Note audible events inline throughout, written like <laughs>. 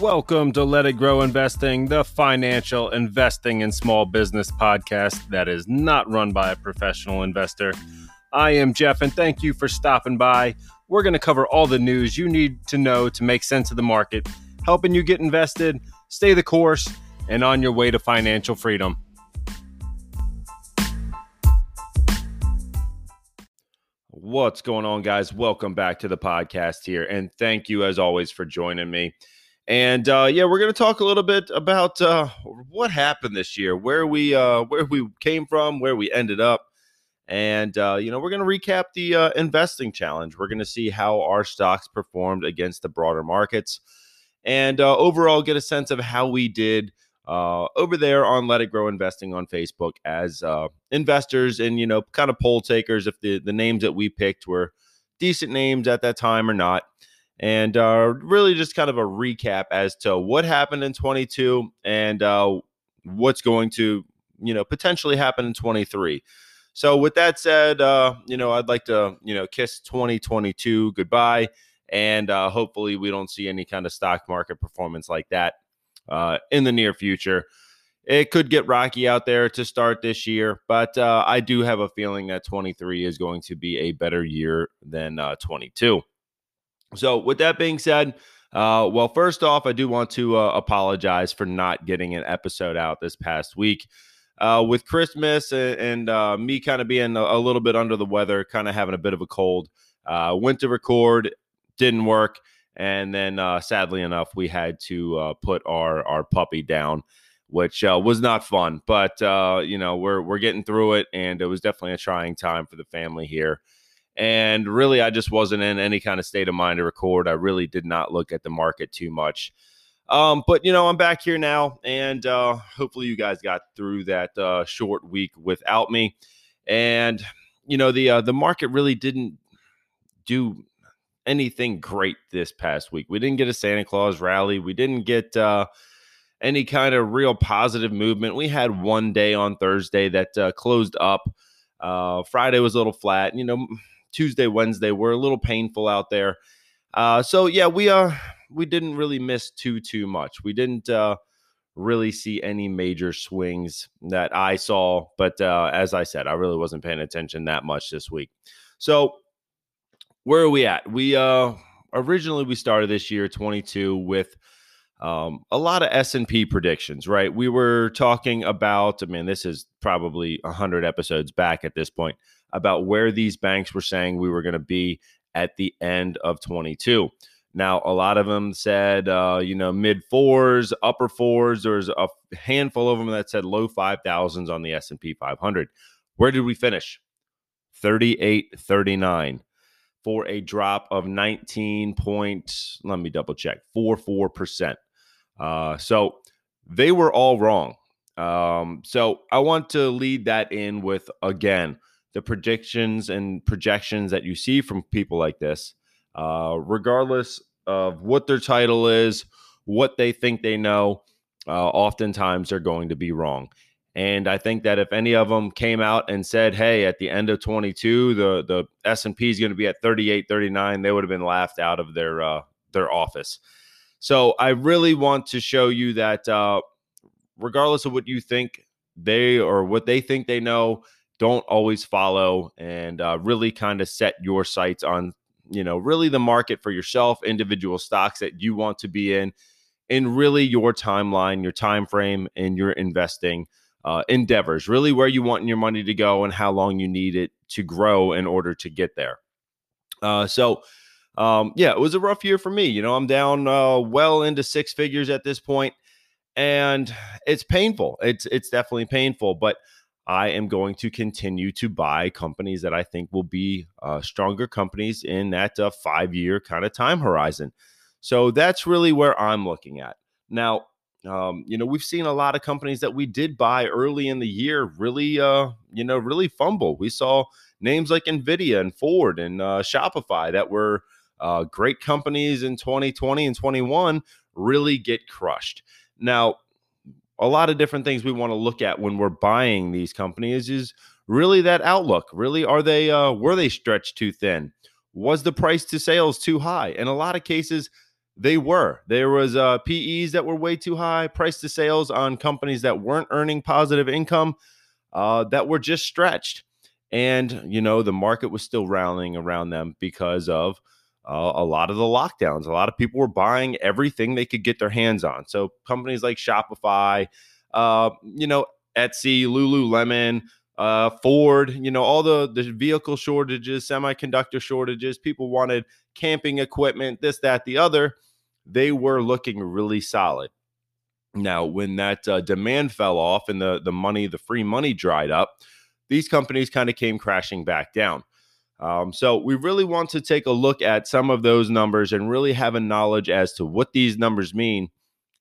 Welcome to Let It Grow Investing, the financial investing in small business podcast that is not run by a professional investor. I am Jeff, and thank you for stopping by. We're going to cover all the news you need to know to make sense of the market, helping you get invested, stay the course, and on your way to financial freedom. What's going on, guys? Welcome back to the podcast here, and thank you as always for joining me. And uh, yeah, we're going to talk a little bit about uh, what happened this year, where we uh, where we came from, where we ended up, and uh, you know we're going to recap the uh, investing challenge. We're going to see how our stocks performed against the broader markets, and uh, overall get a sense of how we did over there on Let It Grow Investing on Facebook as investors and you know kind of poll takers if the the names that we picked were decent names at that time or not and uh, really just kind of a recap as to what happened in 22 and uh, what's going to you know potentially happen in 23 so with that said uh, you know i'd like to you know kiss 2022 goodbye and uh, hopefully we don't see any kind of stock market performance like that uh, in the near future. It could get rocky out there to start this year but uh, i do have a feeling that 23 is going to be a better year than 22 so, with that being said, uh, well, first off, I do want to uh, apologize for not getting an episode out this past week. Uh, with Christmas and, and uh, me kind of being a, a, little bit under the weather, kind of having a bit of a cold, uh, went to record, didn't work, and then uh, sadly enough, we had to put our our puppy down, which was not fun. But you know, we're we're getting through it, and it was definitely a trying time for the family here. And really, I just wasn't in any kind of state of mind to record. I really did not look at the market too much. Um, but you know, I'm back here now, and uh, hopefully, you guys got through that uh, short week without me. And you know, the uh, the market really didn't do anything great this past week. We didn't get a Santa Claus rally. We didn't get uh, any kind of real positive movement. We had one day on Thursday that uh, closed up. Uh, Friday was a little flat. You know, Tuesday, Wednesday were a little painful out there. Uh, so yeah, we uh we didn't really miss too too much. We didn't uh, really see any major swings that I saw, but uh, as I said, I really wasn't paying attention that much this week. So where are we at? We uh originally we started this year 22 with um, a lot of s&p predictions right we were talking about i mean this is probably 100 episodes back at this point about where these banks were saying we were going to be at the end of 22 now a lot of them said uh, you know mid fours upper fours there's a handful of them that said low 5000s on the s&p 500 where did we finish? 38 39 for a drop of 19 point let me double check 44 percent. Uh, so they were all wrong. Um, so I want to lead that in with again the predictions and projections that you see from people like this, uh, regardless of what their title is, what they think they know. Uh, oftentimes they're going to be wrong. And I think that if any of them came out and said, "Hey, at the end of 22, the the S and P is going to be at 38, 39," they would have been laughed out of their uh, their office. So I really want to show you that uh, regardless of what you think they or what they think they know, don't always follow and uh, really kind of set your sights on you know really the market for yourself individual stocks that you want to be in in really your timeline your time frame and your investing uh, endeavors really where you want your money to go and how long you need it to grow in order to get there uh, so um, yeah, it was a rough year for me. You know, I'm down uh, well into six figures at this point, and it's painful. It's it's definitely painful, but I am going to continue to buy companies that I think will be uh, stronger companies in that uh, five year kind of time horizon. So that's really where I'm looking at now. Um, you know, we've seen a lot of companies that we did buy early in the year really, uh, you know, really fumble. We saw names like Nvidia and Ford and uh, Shopify that were uh, great companies in 2020 and 21 really get crushed. Now, a lot of different things we want to look at when we're buying these companies is really that outlook. Really, are they uh, were they stretched too thin? Was the price to sales too high? In a lot of cases, they were. There was uh, PEs that were way too high, price to sales on companies that weren't earning positive income uh, that were just stretched. And, you know, the market was still rallying around them because of uh, a lot of the lockdowns. A lot of people were buying everything they could get their hands on. So companies like Shopify, uh, you know, Etsy, Lululemon, uh, Ford, you know, all the, the vehicle shortages, semiconductor shortages, people wanted camping equipment, this, that, the other. They were looking really solid. Now, when that uh, demand fell off and the, the money, the free money dried up, these companies kind of came crashing back down. Um, so we really want to take a look at some of those numbers and really have a knowledge as to what these numbers mean,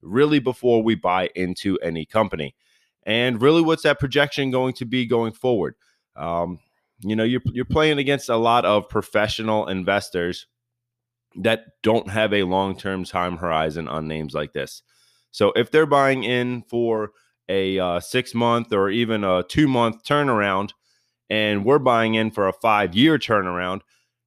really before we buy into any company, and really what's that projection going to be going forward. Um, you know, you're you're playing against a lot of professional investors that don't have a long term time horizon on names like this. So if they're buying in for a uh, six month or even a two month turnaround and we're buying in for a five year turnaround,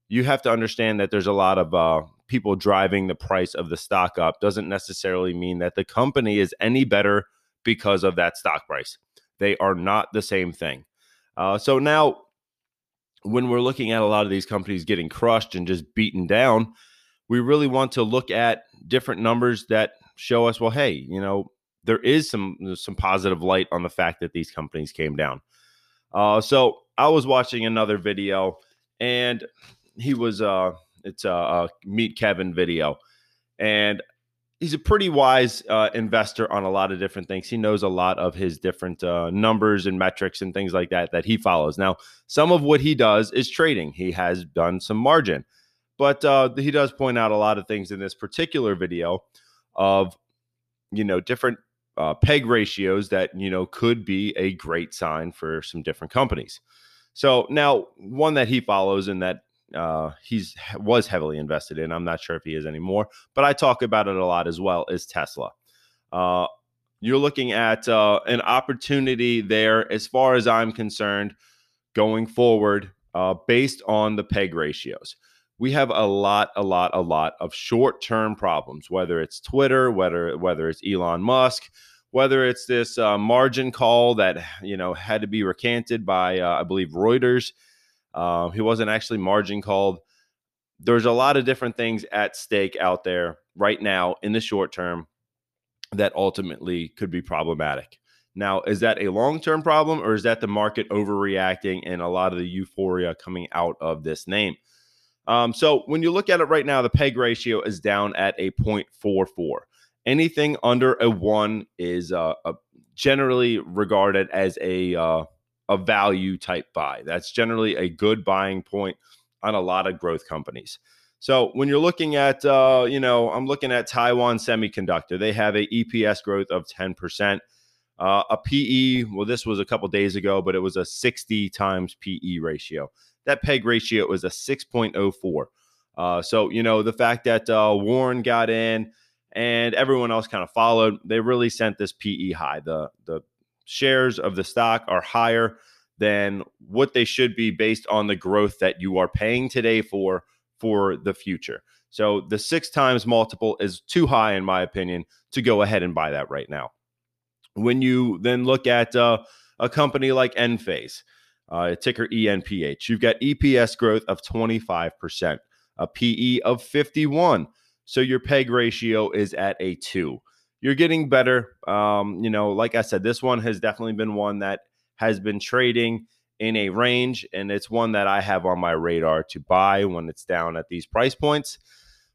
you have to understand that there's a lot of uh, people driving the price of the stock up. Doesn't necessarily mean that the company is any better because of that stock price. They are not the same thing. Uh, so now, when we're looking at a lot of these companies getting crushed and just beaten down, we really want to look at different numbers that show us, well, hey, you know, there is some some positive light on the fact that these companies came down. Uh, so I was watching another video, and he was uh, it's a, a meet Kevin video, and he's a pretty wise uh, investor on a lot of different things. He knows a lot of his different uh, numbers and metrics and things like that that he follows. Now, some of what he does is trading. He has done some margin, but uh, he does point out a lot of things in this particular video of you know different uh, peg ratios that you know could be a great sign for some different companies. So now one that he follows and that uh, he's was heavily invested in. I'm not sure if he is anymore, but I talk about it a lot as well. Is Tesla? Uh, you're looking at uh, an opportunity there, as far as I'm concerned, going forward, uh, based on the peg ratios. We have a lot, a lot, a lot of short-term problems. Whether it's Twitter, whether whether it's Elon Musk, whether it's this uh, margin call that you know had to be recanted by uh, I believe Reuters. Uh, he wasn't actually margin called. There's a lot of different things at stake out there right now in the short term that ultimately could be problematic. Now, is that a long term problem or is that the market overreacting and a lot of the euphoria coming out of this name? Um, so when you look at it right now, the peg ratio is down at a 0.44 anything under a one is uh, a, generally regarded as a uh, a value type buy. That's generally a good buying point on a lot of growth companies. So when you're looking at, uh, you know, I'm looking at Taiwan Semiconductor. They have a EPS growth of 10%. Uh, a PE, well, this was a couple days ago, but it was a 60 times PE ratio. That PEG ratio was a 6.04. Uh, so, you know, the fact that uh, Warren got in, and everyone else kind of followed. They really sent this PE high. The the shares of the stock are higher than what they should be based on the growth that you are paying today for for the future. So the six times multiple is too high in my opinion to go ahead and buy that right now. When you then look at uh, a company like Enphase, uh, ticker ENPH, you've got EPS growth of 25%, a PE of 51, so your peg ratio is at a two. You're getting better. Um, you know, like I said, this one has definitely been one that has been trading in a range, and it's one that I have on my radar to buy when it's down at these price points.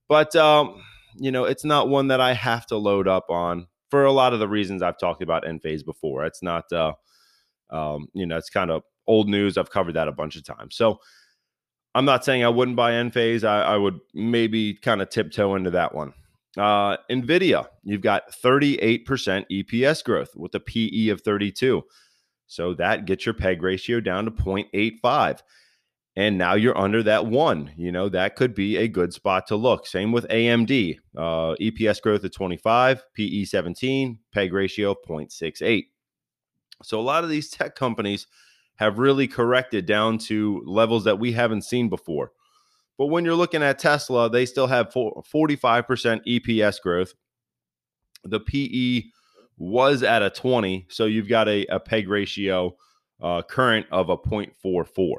But um, you know, it's not one that I have to load up on for a lot of the reasons I've talked about Enphase before. It's not, uh, um, you know, it's kind of old news. I've covered that a bunch of times. So I'm not saying I wouldn't buy Enphase. I, I would maybe kind of tiptoe into that one. Uh, Nvidia, you've got 38% EPS growth with a PE of 32. So that gets your peg ratio down to 0.85. And now you're under that one. You know, that could be a good spot to look. Same with AMD, uh, EPS growth of 25, PE 17, peg ratio 0.68. So a lot of these tech companies have really corrected down to levels that we haven't seen before. But when you're looking at Tesla, they still have 45% EPS growth. The PE was at a 20, so you've got a, a PEG ratio uh, current of a 0.44.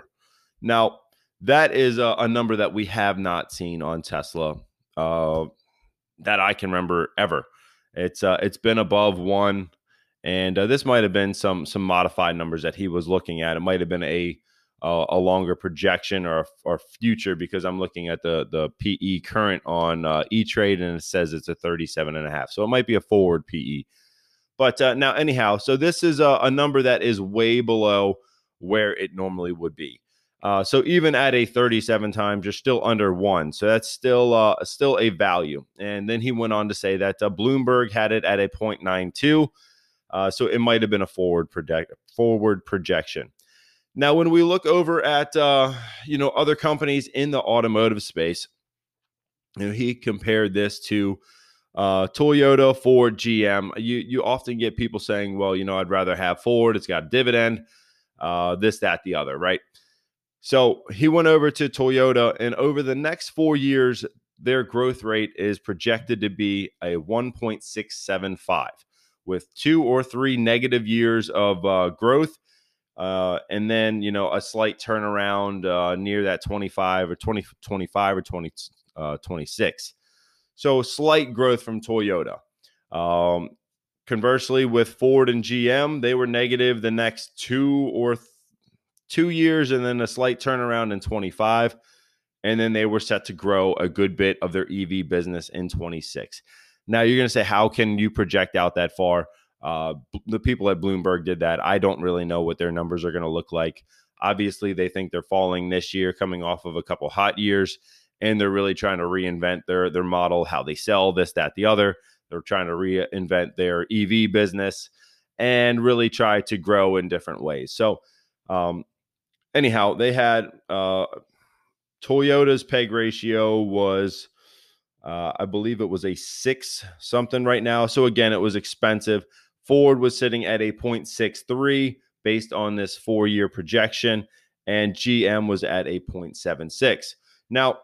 Now, that is a, a, number that we have not seen on Tesla uh, that I can remember ever. It's uh, it's been above one, and uh, this might have been some some modified numbers that he was looking at. It might have been a a, a longer projection or or future because I'm looking at the the PE current on uh, E Trade and it says it's a 37 and a half. So it might be a forward PE. But uh, now, anyhow, so this is a, a, number that is way below where it normally would be. Uh, so even at a 37 times, you're still under one. So that's still uh, still a value. And then he went on to say that uh, Bloomberg had it at a 0.92. Uh, so it might have been a forward project forward projection. Now, when we look over at uh, you know other companies in the automotive space, you know he compared this to uh, Toyota, Ford, GM. You you often get people saying, "Well, you know, I'd rather have Ford. It's got a dividend, uh, this, that, the other." Right. So he went over to Toyota, and over the next four years, their growth rate is projected to be a 1.675, with two or three negative years of uh, growth, uh, and then you know a slight turnaround uh, near that 25 or 20, 25 or 20, uh, 26. So slight growth from Toyota. Um, conversely, with Ford and GM, they were negative the next two or th- two years, and then a slight turnaround in 25. And then they were set to grow a good bit of their EV business in 26. Now you're going to say, how can you project out that far? Uh, the people at Bloomberg did that. I don't really know what their numbers are going to look like. Obviously, they think they're falling this year, coming off of a couple hot years and they're really trying to reinvent their their model, how they sell this, that, the other. They're trying to reinvent their EV business and really try to grow in different ways. So, um, anyhow, they had uh, Toyota's PEG ratio was, uh, I believe it was a six something right now. So again, it was expensive. Ford was sitting at a 0.63 based on this four year projection, and GM was at a 0.76. Now,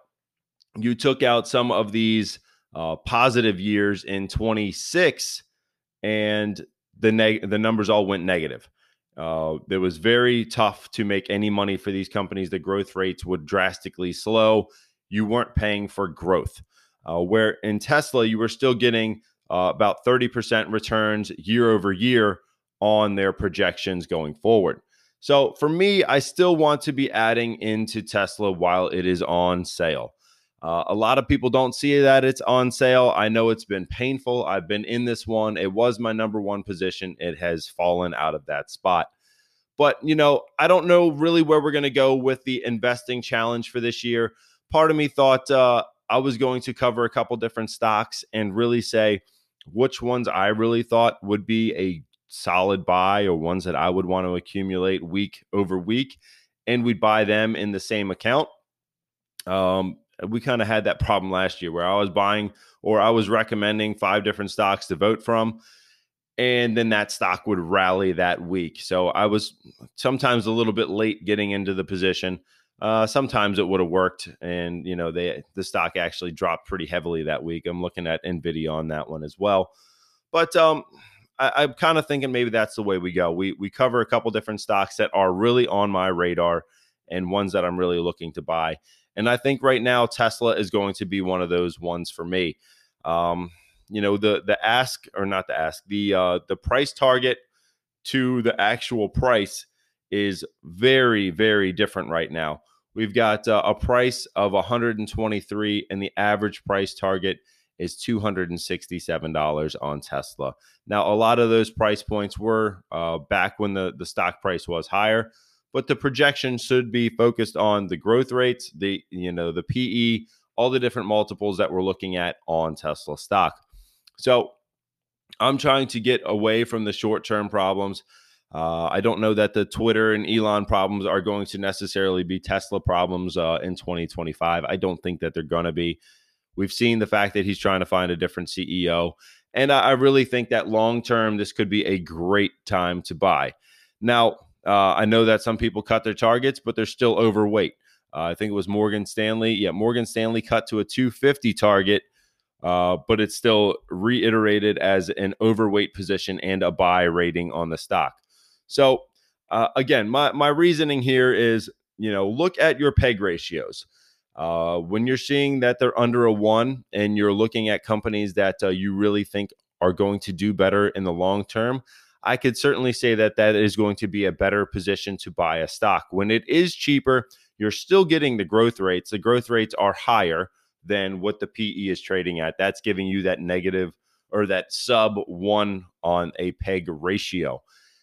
you took out some of these uh, positive years in 26 and the neg- the numbers all went negative. Uh, it was very tough to make any money for these companies. The growth rates would drastically slow. You weren't paying for growth. Uh, where in Tesla, you were still getting uh, about 30% returns year over year on their projections going forward. So for me, I still want to be adding into Tesla while it is on sale. Uh, a lot of people don't see that it's on sale. I know it's been painful. I've been in this one. It was my number one position. It has fallen out of that spot. But, you know, I don't know really where we're going to go with the investing challenge for this year. Part of me thought uh, I was going to cover a couple different stocks and really say which ones I really thought would be a solid buy or ones that I would want to accumulate week over week. And we'd buy them in the same account. Um, we kind of had that problem last year where I was buying or I was recommending five different stocks to vote from. And then that stock would rally that week. So I was sometimes a little bit late getting into the position. Uh, sometimes it would have worked, and you know they the stock actually dropped pretty heavily that week. I'm looking at Nvidia on that one as well, but um, I, am kind of thinking maybe that's the way we go. We we cover a couple different stocks that are really on my radar and ones that I'm really looking to buy. And I think right now Tesla is going to be one of those ones for me. Um, you know, the the ask or not the ask, the uh, the price target to the actual price is very very different right now. We've got uh, a price of 123 and the average price target is $267 on Tesla. Now, a lot of those price points were uh, back when the, the stock price was higher but the projection should be focused on the growth rates, the you know the PE, all the different multiples that we're looking at on Tesla stock. So I'm trying to get away from the short term problems. Uh, I don't know that the Twitter and Elon problems are going to necessarily be Tesla problems uh, in 2025. I don't think that they're going to be. We've seen the fact that he's trying to find a different CEO. And I, I really think that long term, this could be a great time to buy. Now, uh, I know that some people cut their targets, but they're still overweight. Uh, I think it was Morgan Stanley. Yeah, Morgan Stanley cut to a 250 target, uh, but it's still reiterated as an overweight position and a buy rating on the stock. So uh, again, my my reasoning here is you know look at your peg ratios. Uh, when you're seeing that they're under a one and you're looking at companies that uh, you really think are going to do better in the long term, I could certainly say that that is going to be a better position to buy a stock. When it is cheaper, you're still getting the growth rates. The growth rates are higher than what the PE is trading at. That's giving you that negative or that sub one on a peg ratio.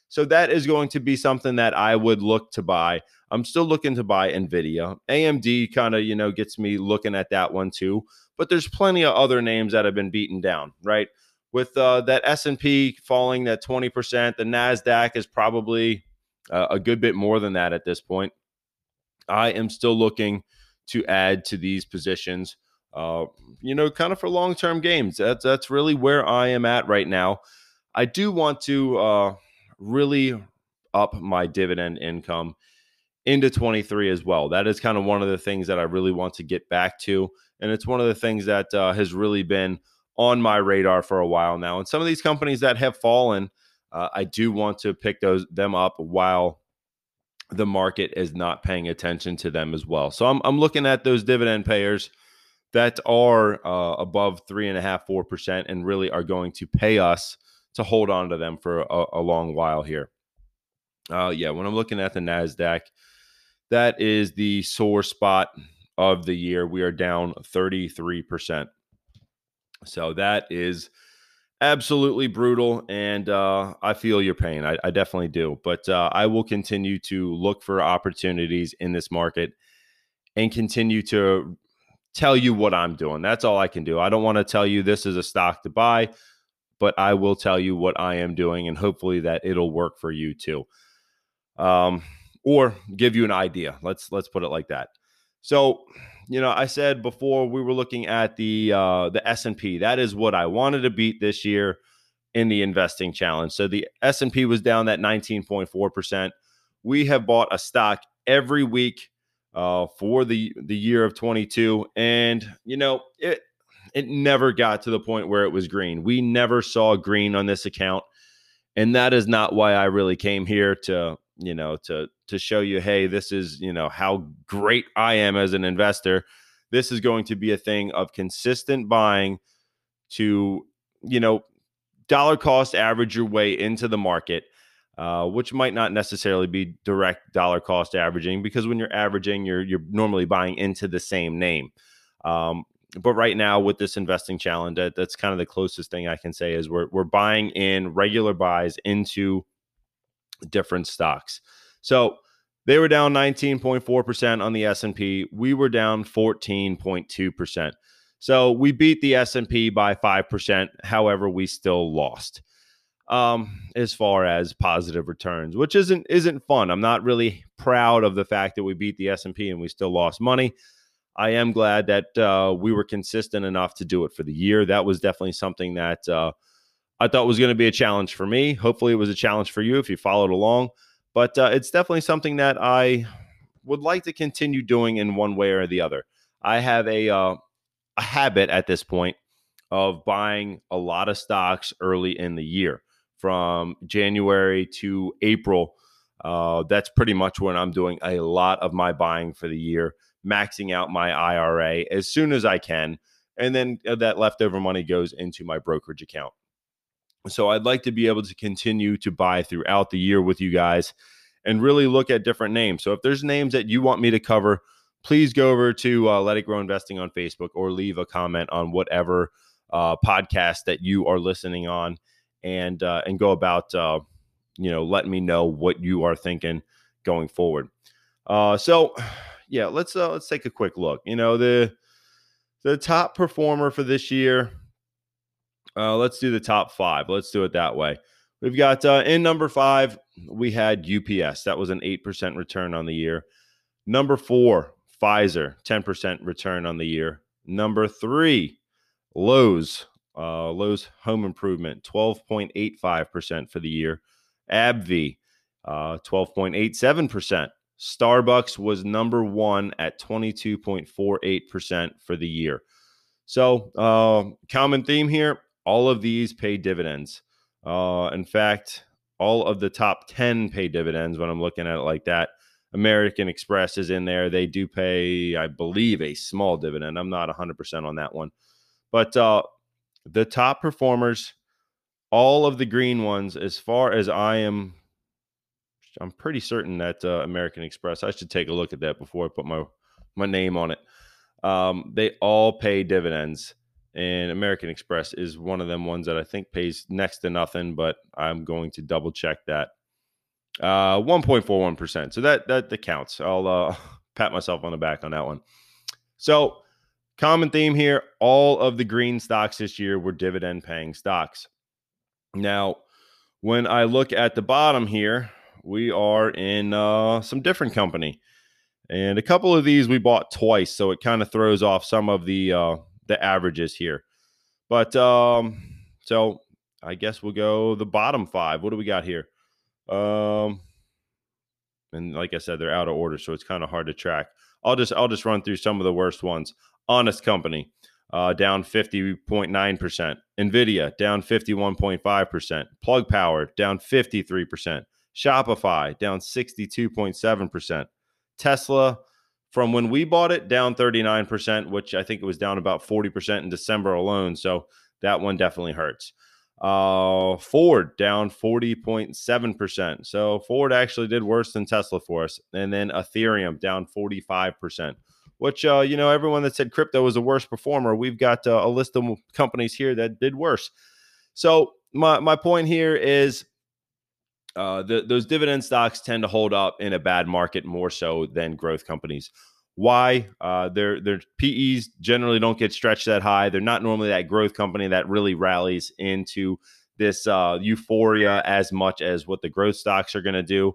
So that is going to be something that I would look to buy. I'm still looking to buy Nvidia. AMD kind of, you know, gets me looking at that one too. But there's plenty of other names that have been beaten down, right? With uh, that S&P falling that 20%, the Nasdaq is probably uh, a good bit more than that at this point. I am still looking to add to these positions. Uh, you know, kind of for long-term games. That's that's really where I am at right now. I do want to uh, really up my dividend income into 23 as well. That is kind of one of the things that I really want to get back to. And it's one of the things that uh, has really been on my radar for a while now. And some of these companies that have fallen, uh, I do want to pick those them up while the market is not paying attention to them as well. So I'm, I'm looking at those dividend payers that are uh, above three and a half, four percent, and really are going to pay us to hold on to them for a, a long while here. Uh, yeah, when I'm looking at the Nasdaq, that is the sore spot of the year. We are down 33%. So that is absolutely brutal. And uh, I feel your pain. I, I definitely do. But uh, I will continue to look for opportunities in this market and continue to tell you what I'm doing. That's all I can do. I don't want to tell you this is a stock to buy but I will tell you what I am doing, and hopefully that it'll work for you too, um, or give you an idea. Let's let's put it like that. So, you know, I said before we were looking at the uh, the S and P. That is what I wanted to beat this year in the investing challenge. So the S and P was down that 19.4 percent. We have bought a stock every week uh, for the the year of 22, and you know it it never got to the point where it was green. We never saw green on this account. And that is not why I really came here to, you know, to to show you, hey, this is, you know, how great I am as an investor. This is going to be a thing of consistent buying to, you know, dollar cost average your way into the market. Uh, which might not necessarily be direct dollar cost averaging because when you're averaging, you're you're normally buying into the same name. Um, but right now with this investing challenge, that, that's kind of the closest thing I can say is we're we're buying in regular buys into different stocks. So they were down 19.4% on the S&P. We were down 14.2%. So we beat the S&P by 5%. However, we still lost. Um, as far as positive returns, which isn't isn't fun. I'm not really proud of the fact that we beat the S&P and we still lost money. I am glad that uh, we were consistent enough to do it for the year. That was definitely something that uh, I thought was going to be a challenge for me. Hopefully, it was a challenge for you if you followed along. But uh, it's definitely something that I would like to continue doing in one way or the other. I have a uh, a habit at this point of buying a lot of stocks early in the year, from January to April. Uh, that's pretty much when I'm doing a lot of my buying for the year maxing out my IRA as soon as I can. And then uh, that leftover money goes into my brokerage account. So I'd like to be able to continue to buy throughout the year with you guys and really look at different names. So if there's names that you want me to cover, please go over to uh, Let It Grow Investing on Facebook or leave a comment on whatever uh, podcast that you are listening on, and uh, and go about uh, you know letting me know what you are thinking going forward. Uh, so yeah, let's uh, let's take a quick look. You know the the top performer for this year. Uh, let's do the top five. Let's do it that way. We've got uh, in number five, we had UPS. That was an 8% return on the year. Number four, Pfizer, 10% return on the year. Number three, Lowe's, uh, Lowe's Home Improvement, 12.85% for the year. AbbVie, uh, 12.87%. Starbucks was number one at 22.48% for the year. So, uh, common theme here all of these pay dividends. Uh, in fact, all of the top 10 pay dividends when I'm looking at it like that. American Express is in there. They do pay, I believe, a small dividend. I'm not 100% on that one. But uh, the top performers, all of the green ones, as far as I am, I'm pretty certain that uh, American Express, I should take a look at that before I put my, my name on it. Um, they all pay dividends and American Express is one of them ones that I think pays next to nothing, but I'm going to double check that. Uh, 1.41%. So that that that counts. I'll uh, <laughs> pat myself on the back on that one. So, common theme here, all of the green stocks this year were dividend paying stocks. Now, when I look at the bottom here, we are in uh, some different company. And a couple of these we bought twice, so it kind of throws off some of the uh, the averages here. But um, so I guess we'll go the bottom five. What do we got here? Um, and like I said, they're out of order, so it's kind of hard to track. I'll just I'll just run through some of the worst ones. Honest Company uh, down 50.9%. Nvidia down 51.5%. Plug Power down 53%. Shopify down 62.7%. Tesla from when we bought it down 39%, which I think it was down about 40% in December alone. So that one definitely hurts. Uh, Ford down 40.7%. So Ford actually did worse than Tesla for us. And then Ethereum down 45%, which, uh, you know, everyone that said crypto was the worst performer, we've got uh, a list of companies here that did worse. So my, my point here is uh, the, those dividend stocks tend to hold up in a bad market more so than growth companies. Why? Uh, their their PEs generally don't get stretched that high. They're not normally that growth company that really rallies into this uh, euphoria as much as what the growth stocks are going to do.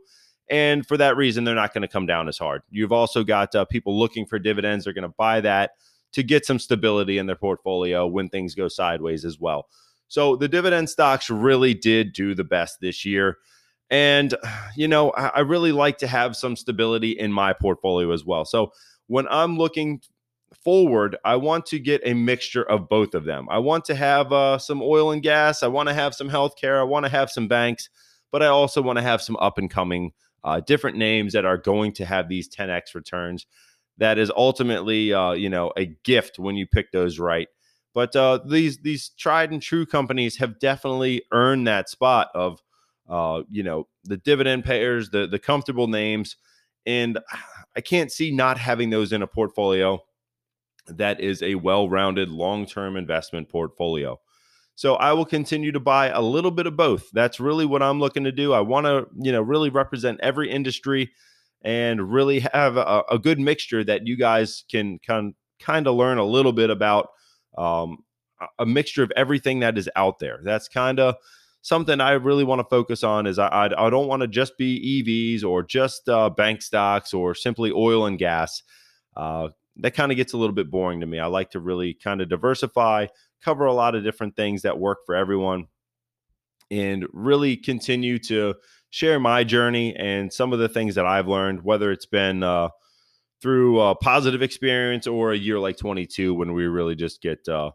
And for that reason, they're not going to come down as hard. You've also got uh, people looking for dividends. They're going to buy that to get some stability in their portfolio when things go sideways as well. So the dividend stocks really did do the best this year. And, you know, I, really like to have some stability in my portfolio as well. So when I'm looking forward, I want to get a mixture of both of them. I want to have uh, some oil and gas. I want to have some healthcare. I want to have some banks, but I also want to have some up and coming uh, different names that are going to have these 10x returns. That is ultimately, uh, you know, a gift when you pick those right. But uh, these these tried and true companies have definitely earned that spot of uh, you know, the dividend payers, the the comfortable names, and I can't see not having those in a portfolio that is a well-rounded long-term investment portfolio. So I will continue to buy a little bit of both. That's really what I'm looking to do. I want to, you know, really represent every industry and really have a, a good mixture that you guys can kind kind of learn a little bit about um, a mixture of everything that is out there. That's kind of something I really want to focus on is I, I, I don't want to just be EVs or just uh, bank stocks or simply oil and gas. Uh, that kind of gets a little bit boring to me. I like to really kind of diversify, cover a lot of different things that work for everyone, and really continue to share my journey and some of the things that I've learned, whether it's been uh, through a positive experience or a year like 22 when we really just get uh,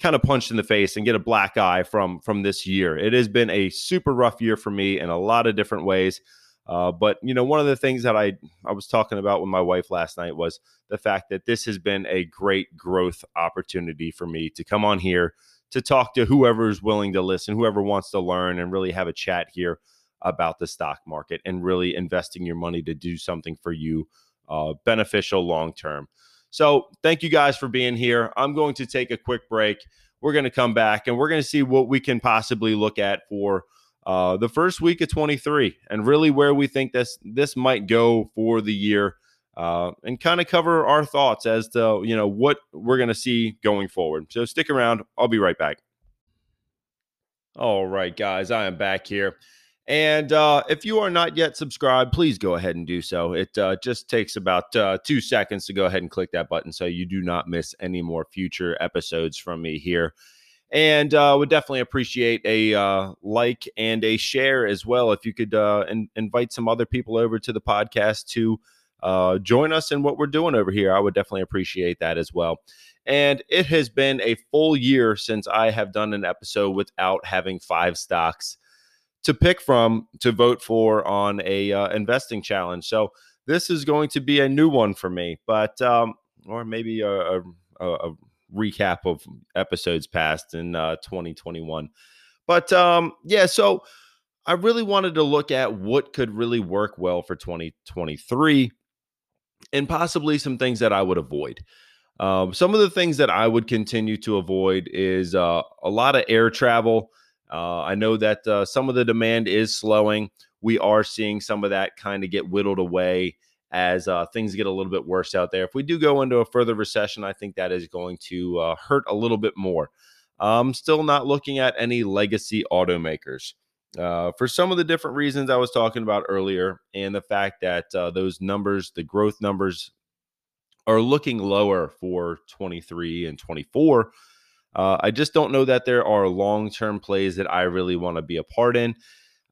kind of punched in the face and get a black eye from from this year. It has been a super rough year for me in a lot of different ways. Uh, but you know, one of the things that I I was talking about with my wife last night was the fact that this has been a great growth opportunity for me to come on here to talk to whoever is willing to listen, whoever wants to learn, and really have a chat here about the stock market and really investing your money to do something for you uh, beneficial long term. So thank you guys for being here. I'm going to take a quick break. We're going to come back and we're going to see what we can possibly look at for uh, the first week of 23 and really where we think this this might go for the year uh, and kind of cover our thoughts as to you know what we're going to see going forward. So stick around. I'll be right back. All right, guys, I am back here. And uh, if you are not yet subscribed, please go ahead and do so. It uh, just takes about uh, two seconds to go ahead and click that button so you do not miss any more future episodes from me here. And uh, would definitely appreciate a uh, like and a share as well. If you could uh, in- invite some other people over to the podcast to uh, join us in what we're doing over here, I would definitely appreciate that as well. And it has been a full year since I have done an episode without having five stocks to pick from to vote for on a uh, investing challenge. So this is going to be a new one for me, but um, or maybe a, a, a recap of episodes past in uh, 2021. But um, yeah, so I really wanted to look at what could really work well for 2023 and possibly some things that I would avoid. Um, some of the things that I would continue to avoid is uh, a lot of air travel. Uh, I know that uh, some of the demand is slowing. We are seeing some of that kind of get whittled away as uh, things get a little bit worse out there. If we do go into a further recession, I think that is going to uh, hurt a little bit more. I'm still not looking at any legacy automakers. Uh, for some of the different reasons I was talking about earlier, and the fact that uh, those numbers, the growth numbers, are looking lower for 23 and 24. Uh, I just don't know that there are long term plays that I really want to be a part in.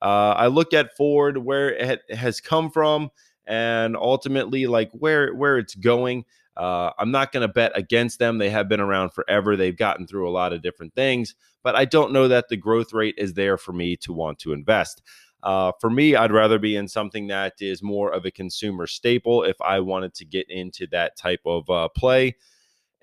Uh, I look at Ford, where it has come from, and ultimately like where where it's going. Uh, I'm not going to bet against them. They have been around forever. They've gotten through a lot of different things, but I don't know that the growth rate is there for me to want to invest. Uh, for me, I'd rather be in something that is more of a consumer staple if I wanted to get into that type of uh, play.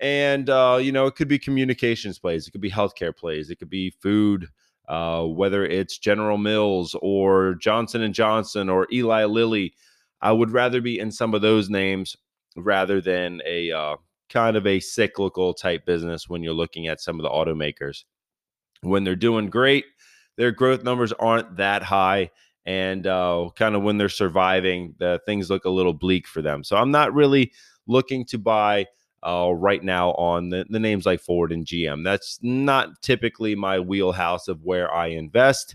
And, uh, you know, it could be communications plays, it could be healthcare plays, it could be food, uh, whether it's General Mills or Johnson and Johnson or Eli Lilly. I would rather be in some of those names rather than a uh, kind of a cyclical type business when you're looking at some of the automakers. When they're doing great, their growth numbers aren't that high. And uh, kind of when they're surviving, the things look a little bleak for them. So I'm not really looking to buy uh, right now on the, the names like Ford and GM. That's not typically my wheelhouse of where I invest.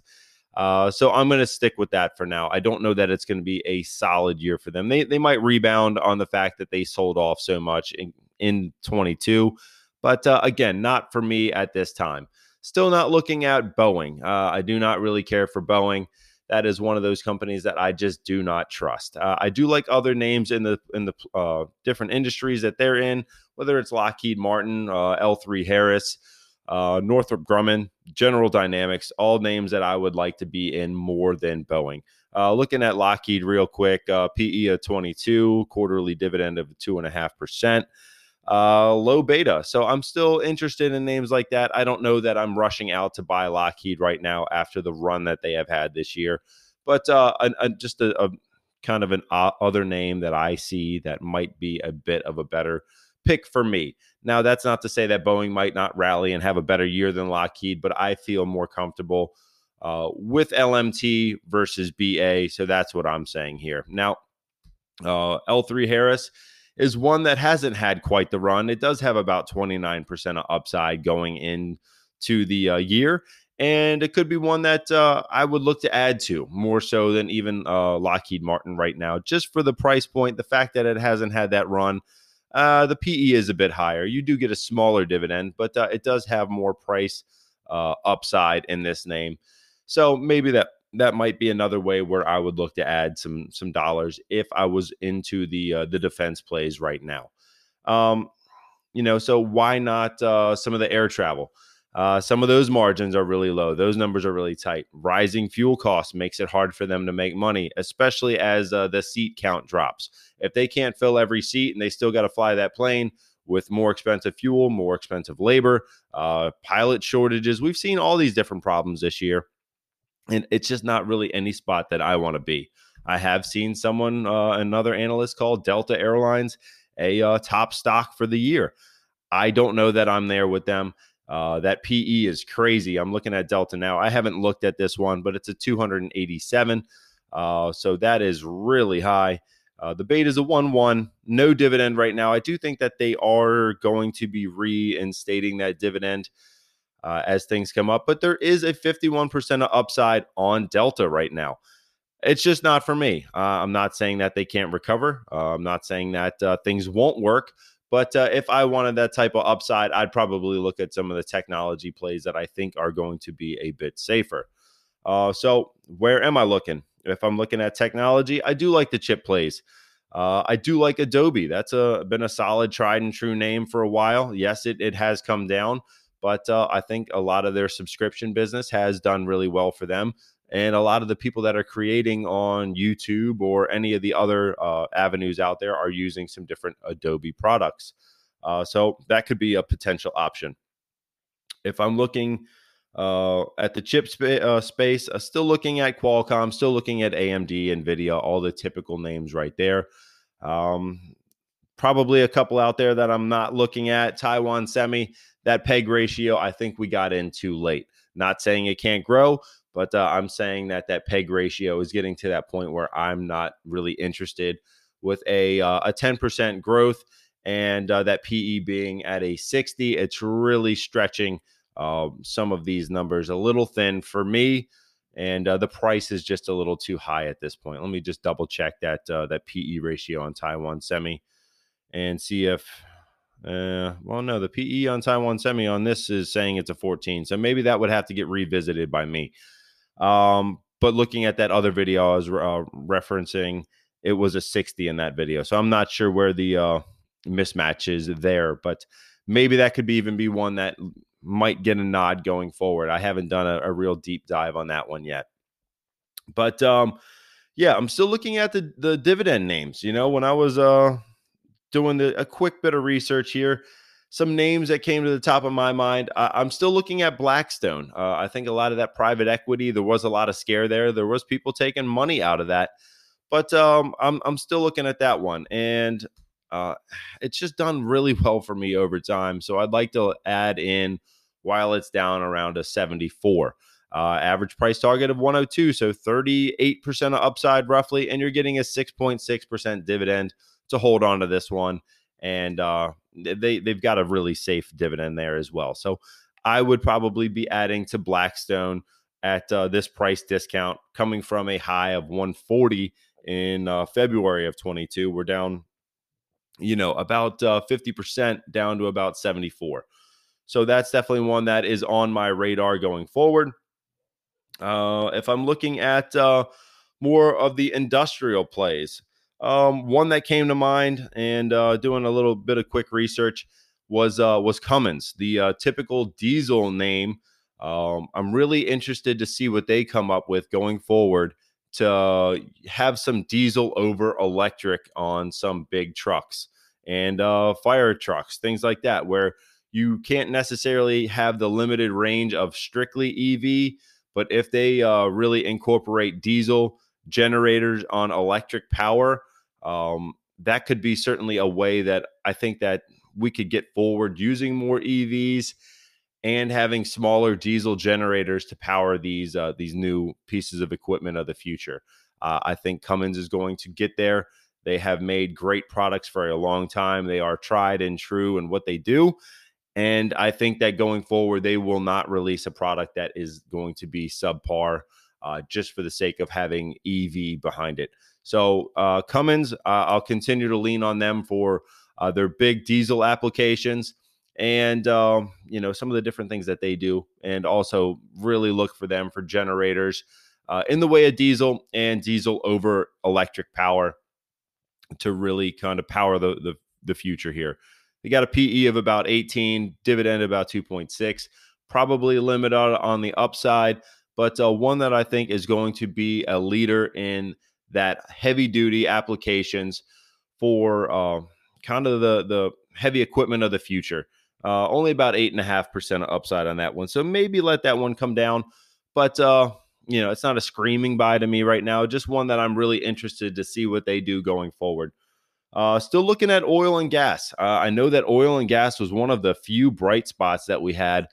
Uh, so I'm going to stick with that for now. I don't know that it's going to be a solid year for them. They they might rebound on the fact that they sold off so much in in 22, but uh, again, not for me at this time. Still not looking at Boeing. Uh, I do not really care for Boeing. That is one of those companies that I just do not trust. Uh, I do like other names in the in the uh, different industries that they're in, whether it's Lockheed Martin, uh, L3 Harris uh, Northrop Grumman, General Dynamics, all names that I would like to be in more than Boeing. Uh, looking at Lockheed real quick, uh, PE of 22, quarterly dividend of 2.5%, uh, low beta. So I'm still interested in names like that. I don't know that I'm rushing out to buy Lockheed right now after the run that they have had this year. But uh, a, a, just a, a, kind of an other name that I see that might be a bit of a better pick for me. Now, that's not to say that Boeing might not rally and have a better year than Lockheed, but I feel more comfortable uh, with LMT versus BA. So that's what I'm saying here. Now, uh, L3 Harris is one that hasn't had quite the run. It does have about 29% of upside going into the uh, year. And it could be one that uh, I would look to add to more so than even uh, Lockheed Martin right now, just for the price point, the fact that it hasn't had that run. Uh, the PE is a bit higher. You do get a smaller dividend, but uh, it does have more price uh, upside in this name. So maybe that that might be another way where I would look to add some some dollars if I was into the uh, the defense plays right now. Um, you know, so why not uh, some of the air travel? Uh, some of those margins are really low. Those numbers are really tight. Rising fuel costs makes it hard for them to make money, especially as uh, the seat count drops. If they can't fill every seat and they still got to fly that plane with more expensive fuel, more expensive labor, uh, pilot shortages, we've seen all these different problems this year. And it's just not really any spot that I want to be. I have seen someone, uh, another analyst called Delta Airlines, a uh, top stock for the year. I don't know that I'm there with them. Uh, that PE is crazy. I'm looking at Delta now. I haven't looked at this one, but it's a 287. Uh, so that is really high. Uh, the beta is a 1 1, no dividend right now. I do think that they are going to be reinstating that dividend uh, as things come up, but there is a 51% of upside on Delta right now. It's just not for me. Uh, I'm not saying that they can't recover. Uh, I'm not saying that things won't work, But uh, if I wanted that type of upside, I'd probably look at some of the technology plays that I think are going to be a bit safer. Uh, so, where am I looking? If I'm looking at technology, I do like the chip plays. Uh, I do like Adobe. That's a been a solid, tried and true name for a while. Yes, it it has come down, but uh, I think a lot of their subscription business has done really well for them. And a lot of the people that are creating on YouTube or any of the other uh, avenues out there are using some different Adobe products. Uh, so that could be a potential option. If I'm looking uh, at the chip spa- uh, space, uh, still looking at Qualcomm, still looking at AMD, NVIDIA, all the typical names right there. Um, probably a couple out there that I'm not looking at. Taiwan Semi, that peg ratio, I think we got in too late. Not saying it can't grow, but uh, I'm saying that that peg ratio is getting to that point where I'm not really interested with a uh, a 10% growth and uh, that PE being at a 60. It's really stretching uh, some of these numbers a little thin for me, and uh, the price is just a little too high at this point. Let me just double check that uh, that PE ratio on Taiwan Semi and see if. Uh, well, no, the PE on Taiwan Semi on this is saying it's a 14, so maybe that would have to get revisited by me. Um, but looking at that other video I was uh, referencing, it was a 60 in that video, so I'm not sure where the uh, mismatch is there, but maybe that could be even be one that might get a nod going forward. I haven't done a, a real deep dive on that one yet. But um, yeah, I'm still looking at the the dividend names. You know, when I was uh doing the, a quick bit of research here, some names that came to the top of my mind. I, am still looking at Blackstone. Uh, I think a lot of that private equity, there was a lot of scare there. There was people taking money out of that, but um, I'm I'm still looking at that one, and uh, it's just done really <laughs> well for me over time. So I'd like to add in while it's down around a 74. Uh, average price target of 102, so 38% of upside roughly, and you're getting a 6.6% dividend to hold on to this one. And uh, they they've got a really safe dividend there as well. So I would probably be adding to Blackstone at uh, this price discount, coming from a high of 140 in uh, February of 22. We're down you know, about uh, 50% down to about 74. So that's definitely one that is on my radar going forward. Uh, if I'm looking at uh, more of the industrial plays, um, one that came to mind and uh, doing a little bit of quick research was uh, was Cummins, the uh, typical diesel name. Um, I'm really interested to see what they come up with going forward to have some diesel over electric on some big trucks and uh, fire trucks, things like that, where you can't necessarily have the limited range of strictly EV, but if they uh, really incorporate diesel generators on electric power, um, that could be certainly a way that I think that we could get forward using more EVs and having smaller diesel generators to power these uh, these new pieces of equipment of the future. Uh, I think Cummins is going to get there. They have made great products for a long time. They are tried and true in what they do. And I think that going forward, they will not release a product that is going to be subpar uh, just for the sake of having EV behind it. So, uh, Cummins, uh, I'll continue to lean on them for uh, their big diesel applications and um, you know some of the different things that they do and also really look for them for generators uh, in the way of diesel and diesel over electric power to really kind of power the the, the future here. They got a pe of about 18 dividend about 2.6 probably limited on, the upside but uh, one that i think is going to be a leader in that heavy duty applications for uh, kind of the the heavy equipment of the future uh, only about eight and a half percent of upside on that one. So maybe let that one come down. But uh, you know, it's not a screaming buy to me right now. Just one that I'm really interested to see what they do going forward. Uh, still looking at oil and gas. Uh, I know that oil and gas was one of the few bright spots that we had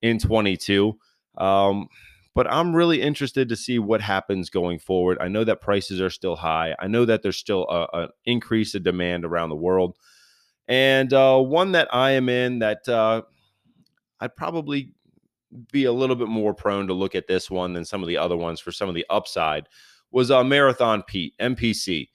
in 22. Um, but I'm really interested to see what happens going forward. I know that prices are still high. I know that there's still an increase of demand around the world. And uh, one that I am in that uh, I'd probably be a little bit more prone to look at this one than some of the other ones for some of the upside was uh, Marathon Pete, MPC.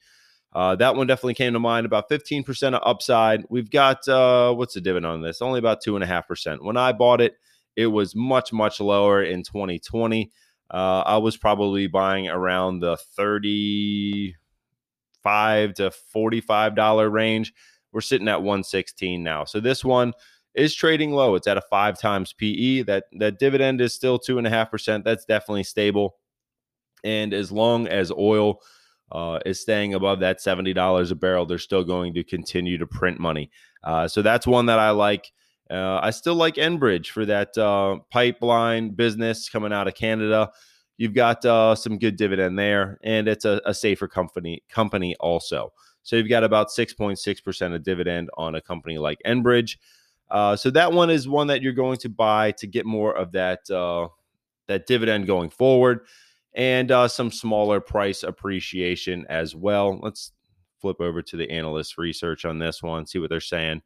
Uh, that one definitely came to mind. About 15% of upside. We've got uh, what's the dividend on this? Only about two and a half percent. When I bought it, it was much much lower in 2020. Uh, I was probably buying around the 35 to 45 dollar range. We're sitting at 116 now. So this one is trading low. It's at a five times PE. That that dividend is still two and a half percent. That's definitely stable. And as long as oil uh, is staying above that $70 a barrel, they're still going to continue to print money. Uh, so that's one that I like. Uh, I still like Enbridge for that uh, pipeline business coming out of Canada. You've got uh, some good dividend there, and it's a, a, safer company company also. So you've got about 6.6% of dividend on a company like Enbridge. Uh, so that one is one that you're going to buy to get more of that that dividend going forward and uh, some smaller price appreciation as well. Let's flip over to the analyst research on this one, see what they're saying.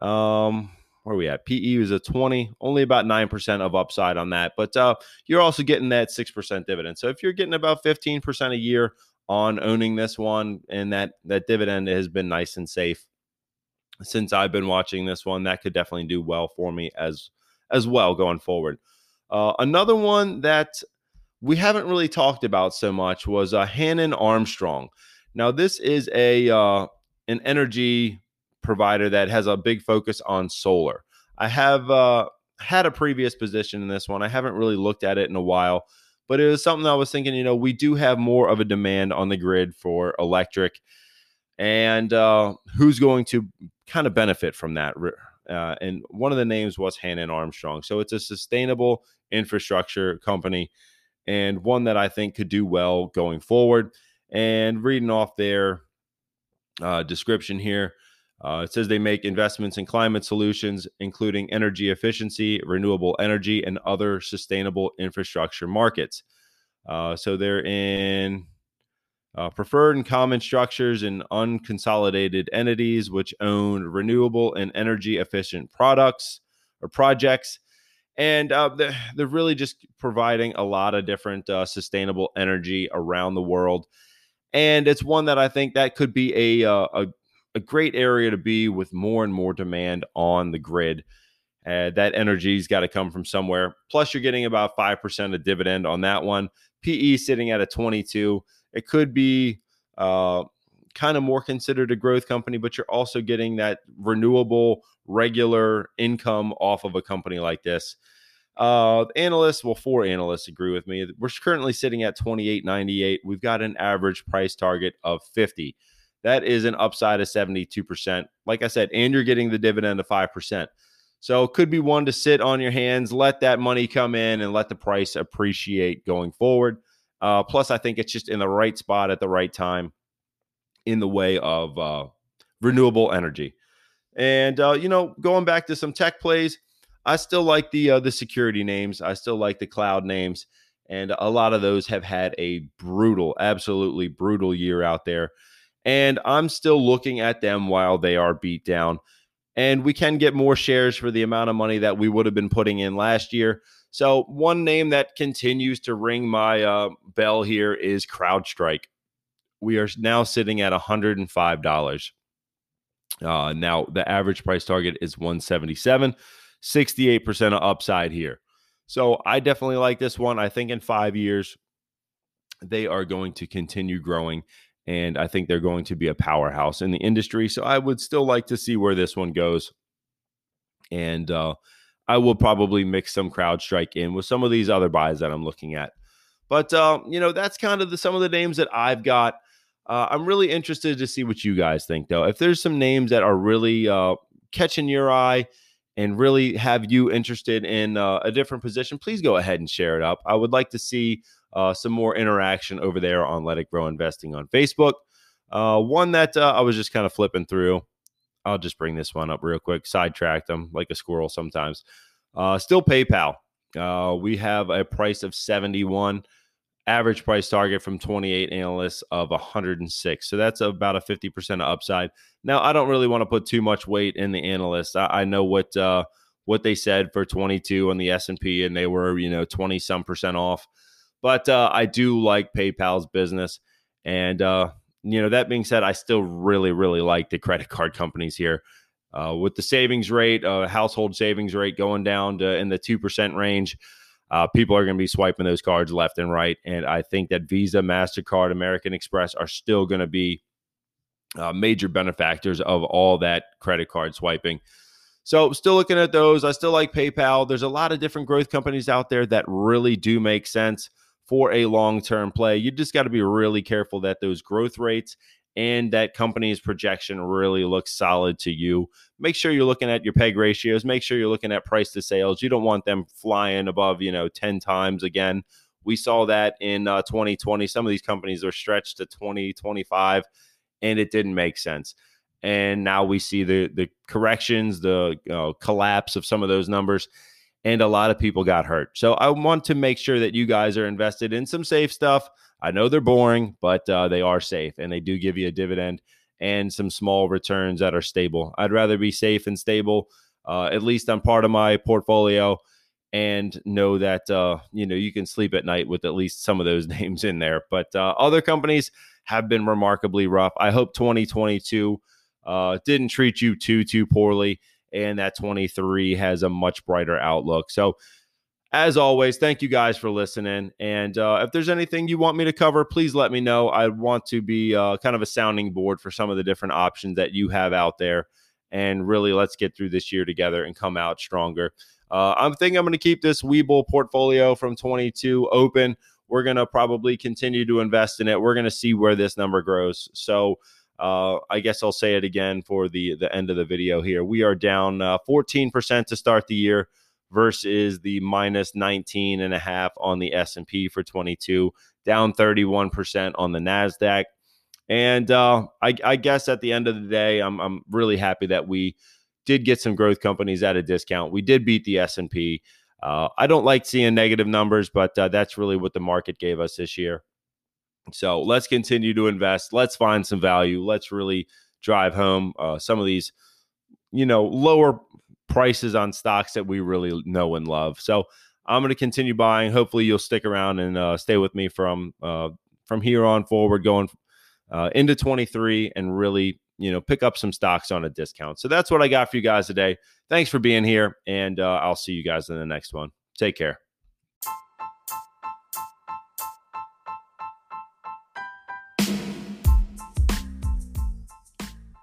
Um, where are we at? PE is a 20, only about 9% of upside on that, but uh, you're also getting that 6% dividend. So if you're getting about 15% a year on owning this one, and that that dividend has been nice and safe since I've been watching this one, that could definitely do well for me as as well going forward. Uh, another one that we haven't really talked about so much was uh, Hannon Armstrong. Now, this is a uh, an energy provider that has a big focus on solar. I have uh, had a previous position in this one. I haven't really looked at it in a while, but it was something I was thinking. You know, we do have more of a demand on the grid for electric, and uh, who's going to kind of benefit from that? Uh, and one of the names was Hannon Armstrong. So it's a sustainable infrastructure company and one that I think could do well going forward. And reading off their uh, description here, uh, it says they make investments in climate solutions, including energy efficiency, renewable energy, and other sustainable infrastructure markets. Uh, so they're in uh, preferred and common structures and unconsolidated entities which own renewable and energy efficient products or projects and uh, they're, they're really just providing a lot of different uh, sustainable energy around the world and it's one that i think that could be a, uh, a, a great area to be with more and more demand on the grid uh, that energy's got to come from somewhere plus you're getting about 5% of dividend on that one pe sitting at a 22 it could be uh, kind of more considered a growth company, but you're also getting that renewable, regular income off of a company like this. Uh, analysts, well, four analysts agree with me. We're currently sitting at 28.98. We've got an average price target of 50. That is an upside of 72%. Like I said, and you're getting the dividend of 5%. So it could be one to sit on your hands, let that money come in, and let the price appreciate going forward. Uh, plus, I think it's just in the right spot at the right time in the way of uh, renewable energy. And uh, you know, going back to some tech plays, I still like the uh, the security names. I still like the cloud names, and a lot of those have had a brutal, absolutely brutal year out there. And I'm still looking at them while they are beat down. And we can get more shares for the amount of money that we would have been putting in last year. So one name that continues to ring my uh, bell here is CrowdStrike we are now sitting at $105. Uh, now the average price target is 177, 68% of upside here. So I definitely like this one. I think in five years, they are going to continue growing. And I think they're going to be a powerhouse in the industry. So I would still like to see where this one goes. And uh, I will probably mix some CrowdStrike in with some of these other buys that I'm looking at. But uh, you know, that's kind of the some of the names that I've got. Uh, I'm really interested to see what you guys think, though. If there's some names that are really uh, catching your eye and really have you interested in uh, a different position, please go ahead and share it up. I would like to see uh, some more interaction over there on Let It Grow Investing on Facebook. Uh, one that uh, I was just kind of flipping through. I'll just bring this one up real quick. Sidetracked them like a squirrel sometimes. still PayPal. we have a price of 71 average price target from 28 analysts of 106. So that's about a 50% upside. Now, I don't really want to put too much weight in the analysts. I, I know what uh, what they said for 22 on the S&P and they were, you know, 20 some percent off. But uh, I do like PayPal's business and uh, you know, that being said, I still really, really like the credit card companies here. Uh, with the savings rate, uh, household savings rate going down to in the 2% range, uh, people are going to be swiping those cards left and right. And I think that Visa, MasterCard, American Express are still going to be uh, major benefactors of all that credit card swiping. So, still looking at those. I still like PayPal. There's a lot of different growth companies out there that really do make sense for a long term play. You just got to be really careful that those growth rates and that company's projection really looks solid to you. Make sure you're looking at your peg ratios. Make sure you're looking at price to sales. You don't want them flying above, you know, 10 times again. We saw that in uh, 2020. Some of these companies are stretched to 20, 25, and it didn't make sense and now we see the the corrections, the collapse of some of those numbers, and a lot of people got hurt. So I want to make sure that you guys are invested in some safe stuff. I know they're boring, but uh, they are safe, and they do give you a dividend and some small returns that are stable. I'd rather be safe and stable, uh, at least on part of my portfolio, and know that uh, you know you can sleep at night with at least some of those <laughs> names in there. But uh, other companies have been remarkably rough. I hope 2022 uh, didn't treat you too too poorly, and that 23 has a much brighter outlook. So. As always, thank you guys for listening. And uh, if there's anything you want me to cover, please let me know. I want to be uh, kind of a sounding board for some of the different options that you have out there. And really, let's get through this year together and come out stronger. Uh, I'm thinking I'm going to keep this Webull portfolio from 22 open. We're going to probably continue to invest in it. We're going to see where this number grows. So, uh, I guess I'll say it again for the the end of the video here. We are down uh, 14% to start the year versus the minus 19 and a half on the S&P for 22, down 31% on the Nasdaq. And uh, I, I, guess at the end of the day, I'm, I'm really happy that we did get some growth companies at a discount. We did beat the S&P. Uh, I don't like seeing negative numbers, but uh, that's really what the market gave us this year. So let's continue to invest. Let's find some value. Let's really drive home uh, some of these, you know, lower prices on stocks that we really know and love. So I'm going to continue buying. Hopefully, you'll stick around and uh, stay with me from uh, from here on forward, going uh, into 23, and really, you know, pick up some stocks on a discount. So that's what I got for you guys today. Thanks for being here, and uh, I'll see you guys in the next one. Take care.